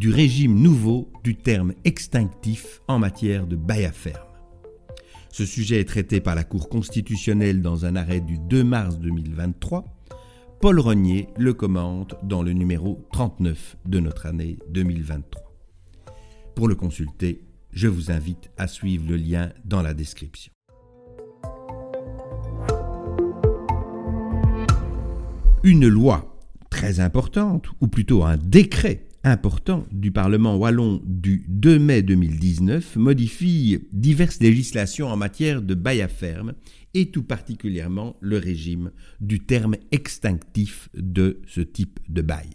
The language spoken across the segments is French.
du régime nouveau du terme extinctif en matière de bail à ferme. Ce sujet est traité par la Cour constitutionnelle dans un arrêt du 2 mars 2023. Paul Rognier le commente dans le numéro 39 de notre année 2023. Pour le consulter, je vous invite à suivre le lien dans la description. Une loi très importante, ou plutôt un décret important du Parlement wallon du 2 mai 2019 modifie diverses législations en matière de bail à ferme et tout particulièrement le régime du terme extinctif de ce type de bail.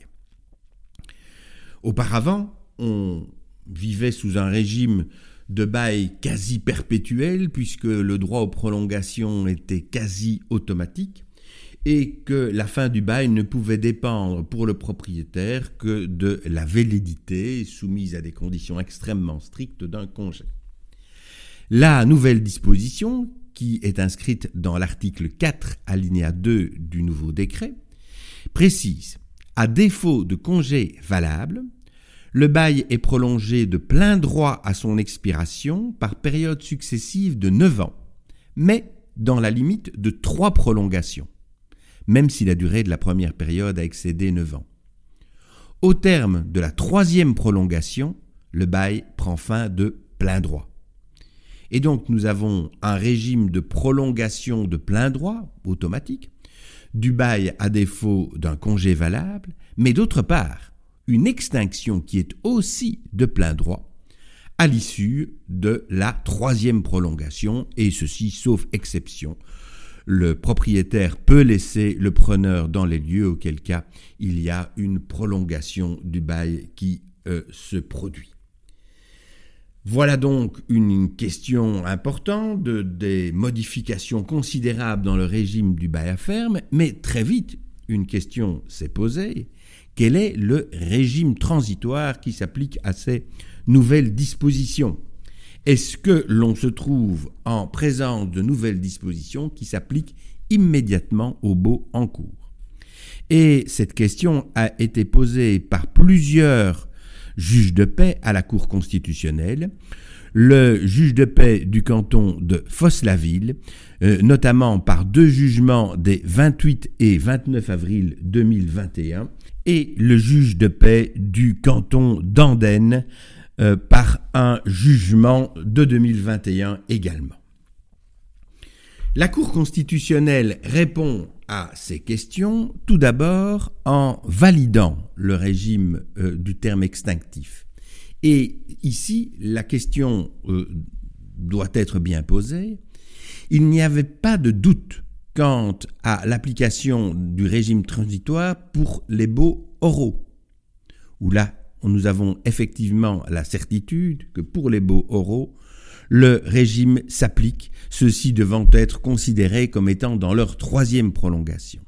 Auparavant, on vivait sous un régime de bail quasi perpétuel puisque le droit aux prolongations était quasi automatique et que la fin du bail ne pouvait dépendre pour le propriétaire que de la validité soumise à des conditions extrêmement strictes d'un congé. La nouvelle disposition, qui est inscrite dans l'article 4 alinéa 2 du nouveau décret, précise à défaut de congé valable, le bail est prolongé de plein droit à son expiration par période successive de 9 ans, mais dans la limite de trois prolongations même si la durée de la première période a excédé 9 ans. Au terme de la troisième prolongation, le bail prend fin de plein droit. Et donc nous avons un régime de prolongation de plein droit automatique, du bail à défaut d'un congé valable, mais d'autre part, une extinction qui est aussi de plein droit à l'issue de la troisième prolongation, et ceci sauf exception, le propriétaire peut laisser le preneur dans les lieux, auquel cas il y a une prolongation du bail qui euh, se produit. Voilà donc une question importante, de, des modifications considérables dans le régime du bail à ferme, mais très vite, une question s'est posée. Quel est le régime transitoire qui s'applique à ces nouvelles dispositions? Est-ce que l'on se trouve en présence de nouvelles dispositions qui s'appliquent immédiatement au beau en cours? Et cette question a été posée par plusieurs juges de paix à la Cour constitutionnelle. Le juge de paix du canton de Fosse-la-Ville, euh, notamment par deux jugements des 28 et 29 avril 2021, et le juge de paix du canton d'Andenne, euh, par un jugement de 2021 également. La Cour constitutionnelle répond à ces questions tout d'abord en validant le régime euh, du terme extinctif. Et ici, la question euh, doit être bien posée. Il n'y avait pas de doute quant à l'application du régime transitoire pour les baux oraux, où là, nous avons effectivement la certitude que pour les baux oraux, le régime s'applique, ceux-ci devant être considérés comme étant dans leur troisième prolongation.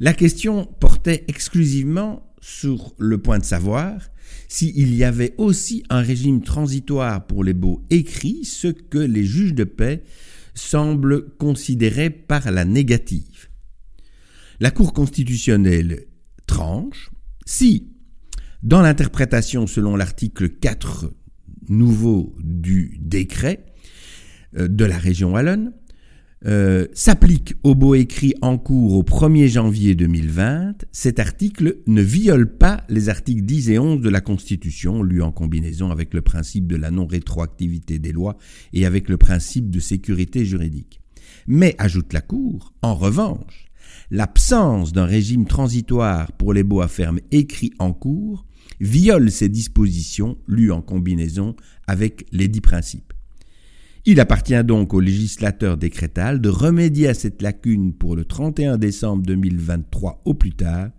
La question portait exclusivement sur le point de savoir s'il y avait aussi un régime transitoire pour les baux écrits, ce que les juges de paix semblent considérer par la négative. La Cour constitutionnelle tranche si dans l'interprétation selon l'article 4 nouveau du décret euh, de la région Wallonne, euh, s'applique au beau écrit en cours au 1er janvier 2020, cet article ne viole pas les articles 10 et 11 de la Constitution, lus en combinaison avec le principe de la non-rétroactivité des lois et avec le principe de sécurité juridique. Mais, ajoute la Cour, en revanche, l'absence d'un régime transitoire pour les baux à ferme écrits en cours viole ces dispositions lues en combinaison avec les dix principes. Il appartient donc au législateur décrétal de remédier à cette lacune pour le 31 décembre 2023 au plus tard,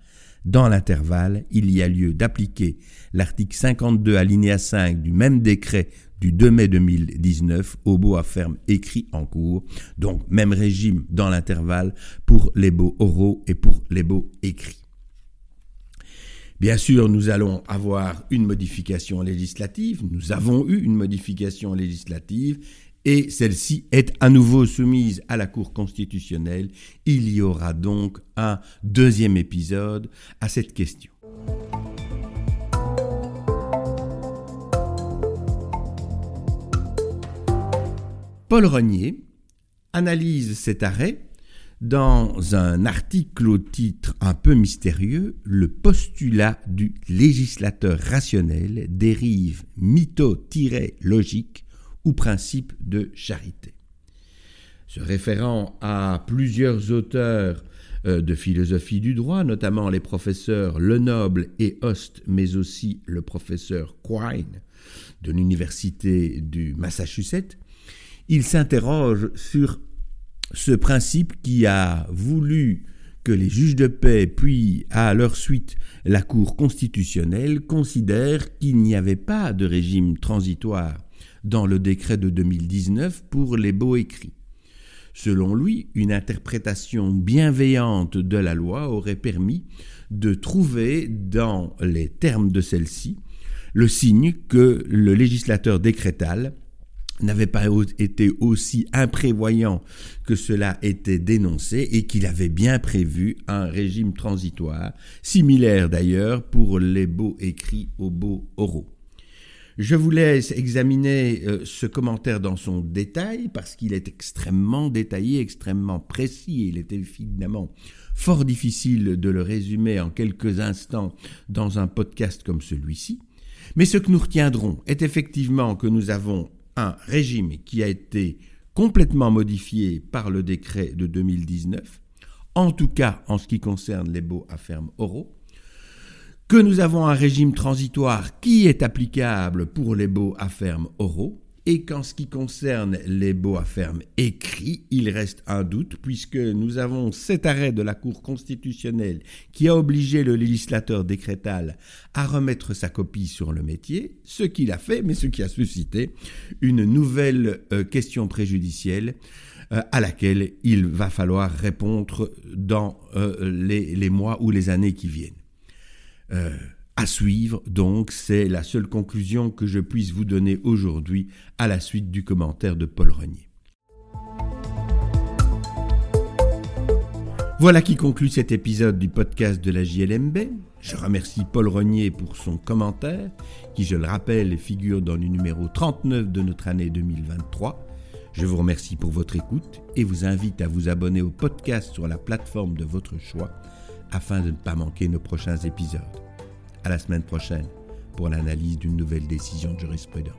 Dans l'intervalle, il y a lieu d'appliquer l'article 52 alinéa 5 du même décret du 2 mai 2019 au baux à ferme écrit en cours. Donc même régime dans l'intervalle pour les baux oraux et pour les baux écrits. Bien sûr, nous allons avoir une modification législative, nous avons eu une modification législative, et celle-ci est à nouveau soumise à la Cour constitutionnelle. Il y aura donc un deuxième épisode à cette question. Paul Renier analyse cet arrêt dans un article au titre un peu mystérieux, le postulat du législateur rationnel dérive mytho-logique ou principe de charité. Se référant à plusieurs auteurs euh, de philosophie du droit, notamment les professeurs Lenoble et Host, mais aussi le professeur Quine de l'Université du Massachusetts, il s'interroge sur ce principe qui a voulu que les juges de paix, puis à leur suite la Cour constitutionnelle, considèrent qu'il n'y avait pas de régime transitoire dans le décret de 2019 pour les beaux écrits. Selon lui, une interprétation bienveillante de la loi aurait permis de trouver dans les termes de celle-ci le signe que le législateur décrétal n'avait pas été aussi imprévoyant que cela était dénoncé et qu'il avait bien prévu un régime transitoire, similaire d'ailleurs pour les beaux écrits aux beaux oraux. Je vous laisse examiner euh, ce commentaire dans son détail parce qu'il est extrêmement détaillé, extrêmement précis. Il est évidemment fort difficile de le résumer en quelques instants dans un podcast comme celui-ci. Mais ce que nous retiendrons est effectivement que nous avons un régime qui a été complètement modifié par le décret de 2019, en tout cas en ce qui concerne les baux à ferme oraux, que nous avons un régime transitoire qui est applicable pour les baux à ferme oraux, et qu'en ce qui concerne les baux à ferme écrits, il reste un doute, puisque nous avons cet arrêt de la Cour constitutionnelle qui a obligé le législateur décrétal à remettre sa copie sur le métier, ce qu'il a fait, mais ce qui a suscité une nouvelle euh, question préjudicielle euh, à laquelle il va falloir répondre dans euh, les, mois ou les années qui viennent à suivre, donc c'est la seule conclusion que je puisse vous donner aujourd'hui à la suite du commentaire de Paul Renier. Voilà qui conclut cet épisode du podcast de la JLMB. Je remercie Paul Renier pour son commentaire, qui, je le rappelle, figure dans le numéro 39 de notre année 2023. Je vous remercie pour votre écoute et vous invite à vous abonner au podcast sur la plateforme de votre choix afin de ne pas manquer nos prochains épisodes. À la semaine prochaine pour l'analyse d'une nouvelle décision de jurisprudence.